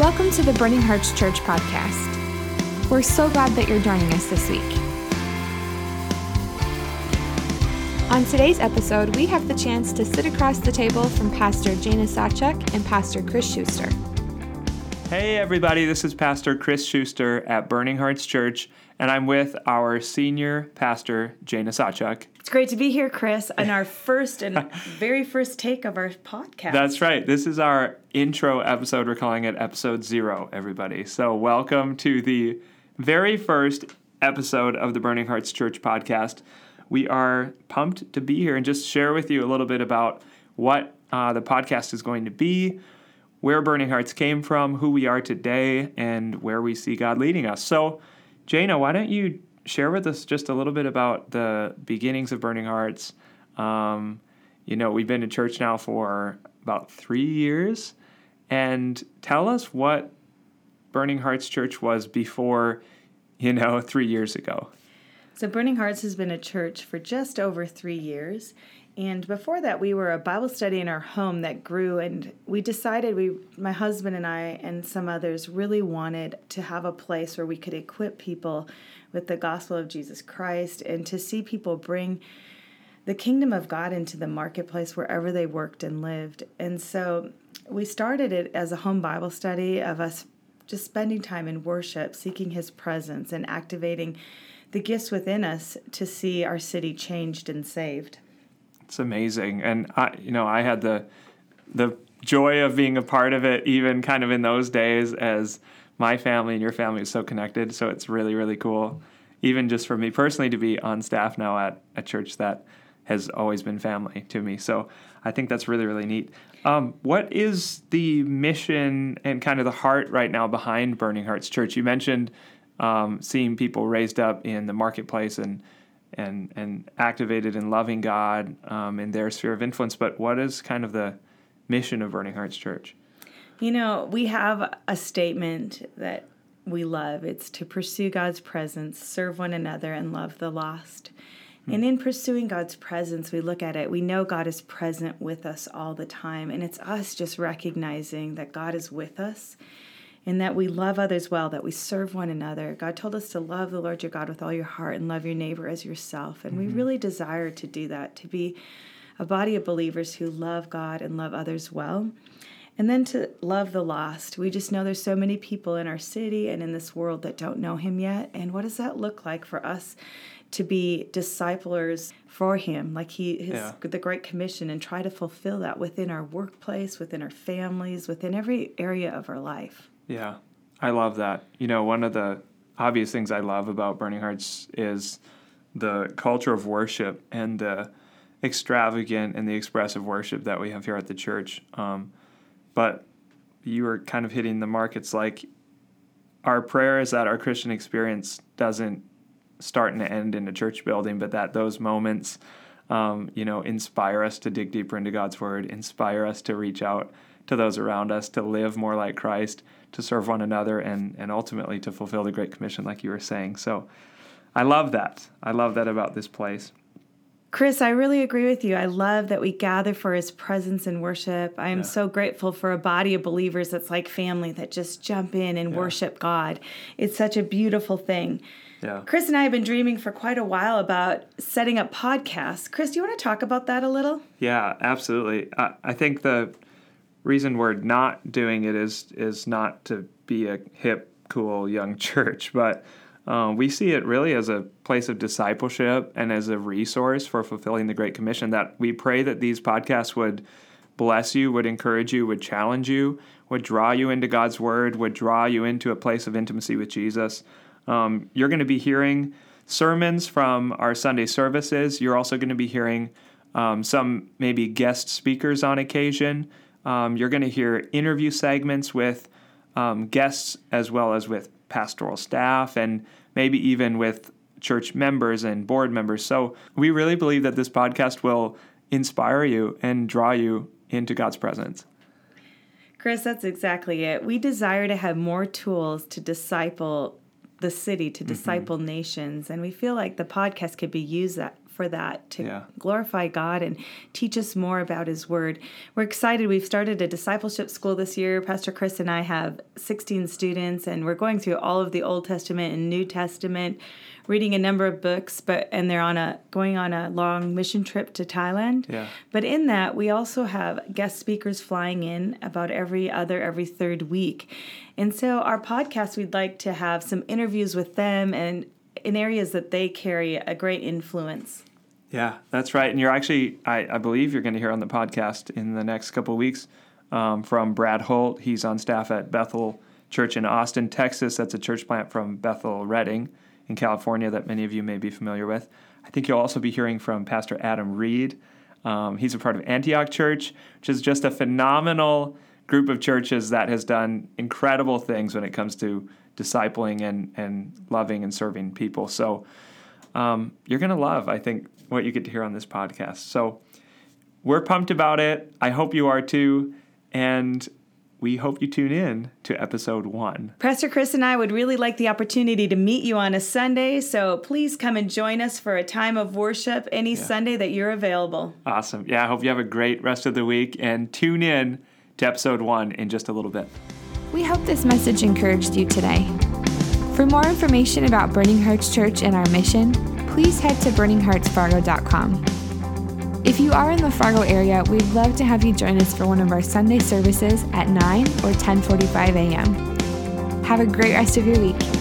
Welcome to the Burning Hearts Church podcast. We're so glad that you're joining us this week. On today's episode, we have the chance to sit across the table from Pastor Jana Sachuk and Pastor Chris Schuster. Hey, everybody, this is Pastor Chris Schuster at Burning Hearts Church, and I'm with our senior pastor, Jana Sachuk. It's great to be here, Chris, on our first and very first take of our podcast. That's right. This is our intro episode. We're calling it episode zero, everybody. So, welcome to the very first episode of the Burning Hearts Church podcast. We are pumped to be here and just share with you a little bit about what uh, the podcast is going to be where Burning Hearts came from, who we are today, and where we see God leading us. So, Jana, why don't you share with us just a little bit about the beginnings of Burning Hearts? Um, you know, we've been in church now for about three years, and tell us what Burning Hearts Church was before, you know, three years ago. So, Burning Hearts has been a church for just over three years. And before that, we were a Bible study in our home that grew, and we decided we, my husband and I, and some others, really wanted to have a place where we could equip people with the gospel of Jesus Christ and to see people bring the kingdom of God into the marketplace wherever they worked and lived. And so we started it as a home Bible study of us just spending time in worship, seeking His presence, and activating the gifts within us to see our city changed and saved. It's amazing, and I, you know, I had the the joy of being a part of it, even kind of in those days, as my family and your family is so connected. So it's really, really cool, even just for me personally to be on staff now at a church that has always been family to me. So I think that's really, really neat. Um, what is the mission and kind of the heart right now behind Burning Hearts Church? You mentioned um, seeing people raised up in the marketplace and and and activated in loving God um, in their sphere of influence. But what is kind of the mission of Burning Hearts Church? You know, we have a statement that we love. It's to pursue God's presence, serve one another, and love the lost. Hmm. And in pursuing God's presence, we look at it, we know God is present with us all the time. And it's us just recognizing that God is with us and that we love others well, that we serve one another. God told us to love the Lord your God with all your heart and love your neighbor as yourself. And mm-hmm. we really desire to do that, to be a body of believers who love God and love others well. And then to love the lost. We just know there's so many people in our city and in this world that don't know him yet. And what does that look like for us to be disciplers for him, like he his yeah. the Great Commission, and try to fulfill that within our workplace, within our families, within every area of our life. Yeah, I love that. You know, one of the obvious things I love about Burning Hearts is the culture of worship and the extravagant and the expressive worship that we have here at the church. Um, but you were kind of hitting the mark. It's like our prayer is that our Christian experience doesn't start and end in a church building, but that those moments, um, you know, inspire us to dig deeper into God's Word, inspire us to reach out to those around us, to live more like Christ, to serve one another, and, and ultimately to fulfill the Great Commission, like you were saying. So I love that. I love that about this place. Chris, I really agree with you. I love that we gather for his presence and worship. I am yeah. so grateful for a body of believers that's like family that just jump in and yeah. worship God. It's such a beautiful thing. Yeah. Chris and I have been dreaming for quite a while about setting up podcasts. Chris, do you want to talk about that a little? Yeah, absolutely. I, I think the reason we're not doing it is is not to be a hip, cool young church, but um, we see it really as a place of discipleship and as a resource for fulfilling the Great Commission. That we pray that these podcasts would bless you, would encourage you, would challenge you, would draw you into God's Word, would draw you into a place of intimacy with Jesus. Um, you're going to be hearing sermons from our Sunday services. You're also going to be hearing um, some maybe guest speakers on occasion. Um, you're going to hear interview segments with um, guests as well as with pastoral staff and maybe even with church members and board members. So we really believe that this podcast will inspire you and draw you into God's presence. Chris, that's exactly it. We desire to have more tools to disciple the city, to mm-hmm. disciple mm-hmm. nations, and we feel like the podcast could be used that for that to Yeah. glorify God and teach us more about His Word. We're excited. We've started a discipleship school this year. Pastor Chris and I have 16 students, and we're going through all of the Old Testament and New Testament, reading a number of books. But and they're on a going on a long mission trip to Thailand. Yeah. But in that, we also have guest speakers flying in about every other, every third week. And so, our podcast, we'd like to have some interviews with them and in areas that they carry a great influence. Yeah, that's right. And you're actually, I, I believe you're going to hear on the podcast in the next couple weeks um, from Brad Holt. He's on staff at Bethel Church in Austin, Texas. That's a church plant from Bethel Redding in California that many of you may be familiar with. I think you'll also be hearing from Pastor Adam Reed. Um, he's a part of Antioch Church, which is just a phenomenal group of churches that has done incredible things when it comes to discipling and, and loving and serving people. So um, you're going to love, I think, what you get to hear on this podcast. So we're pumped about it. I hope you are too. And we hope you tune in to episode one. Pastor Chris and I would really like the opportunity to meet you on a Sunday, so please come and join us for a time of worship any Sunday that you're available. Awesome. Yeah, I hope you have a great rest of the week and tune in to episode one in just a little bit. We hope this message encouraged you today. For more information about Burning Hearts Church and our mission, please head to burningheartsfargo.com. If you are in the Fargo area, we'd love to have you join us for one of our Sunday services at 9 or 10:45 a.m. Have a great rest of your week.